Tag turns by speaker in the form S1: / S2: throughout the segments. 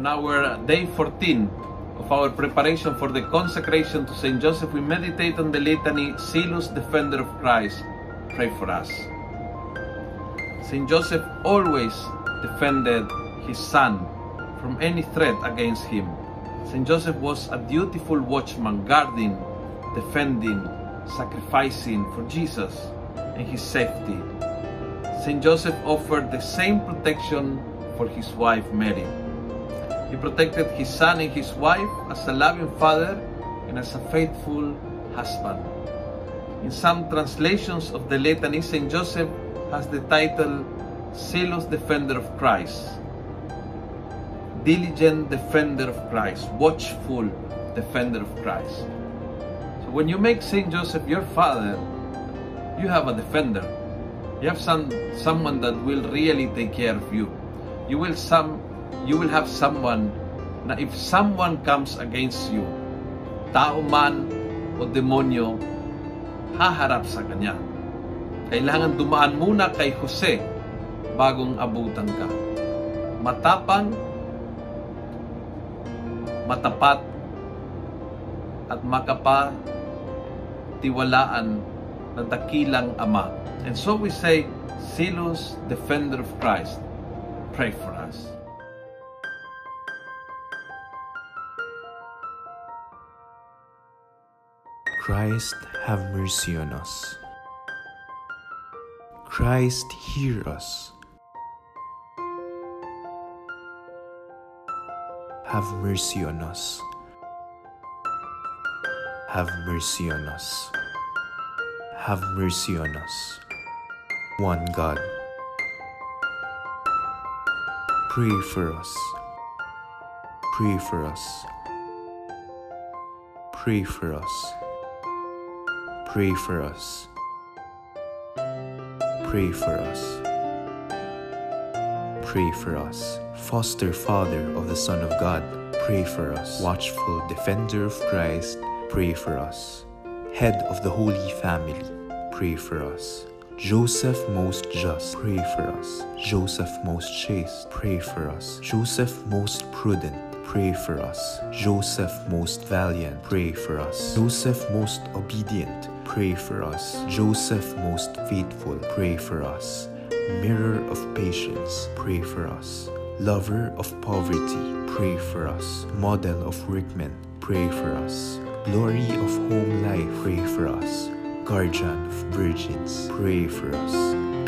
S1: on our uh, day 14 of our preparation for the consecration to Saint Joseph, we meditate on the litany, Zealous Defender of Christ, pray for us. Saint Joseph always defended his son from any threat against him. Saint Joseph was a dutiful watchman, guarding, defending, sacrificing for Jesus and his safety. Saint Joseph offered the same protection for his wife Mary. He protected his son and his wife as a loving father and as a faithful husband. In some translations of the litany, Saint Joseph has the title Zealous Defender of Christ, Diligent Defender of Christ, Watchful Defender of Christ. So when you make Saint Joseph your father, you have a defender. You have some someone that will really take care of you. You will some you will have someone na if someone comes against you, tao man o demonyo, haharap sa kanya. Kailangan dumaan muna kay Jose bagong abutan ka. Matapang, matapat, at makapatiwalaan na dakilang Ama. And so we say, Zealous Defender of Christ, pray for us.
S2: Christ, have mercy on us. Christ, hear us. Have mercy on us. Have mercy on us. Have mercy on us. One God. Pray for us. Pray for us. Pray for us. Pray for us. Pray for us. Pray for us. Foster Father of the Son of God, pray for us. Watchful Defender of Christ, pray for us. Head of the Holy Family, pray for us. Joseph most just, pray for us. Joseph most chaste, pray for us. Joseph most prudent, pray for us. Joseph most valiant, pray for us. Joseph most obedient, pray for us. Joseph most faithful, pray for us. Mirror of patience, pray for us. Lover of poverty, pray for us. Model of workmen, pray for us. Glory of home life, pray for us. Guardian of virgins, pray for us.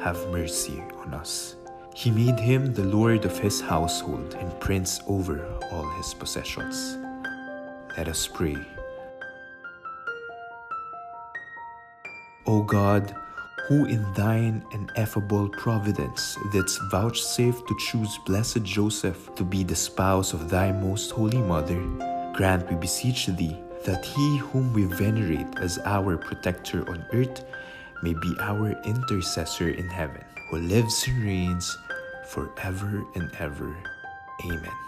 S2: have mercy on us. He made him the Lord of his household and prince over all his possessions. Let us pray. O God, who in thine ineffable providence didst vouchsafe to choose blessed Joseph to be the spouse of thy most holy mother, grant, we beseech thee, that he whom we venerate as our protector on earth may be our intercessor in heaven, who lives and reigns forever and ever. Amen.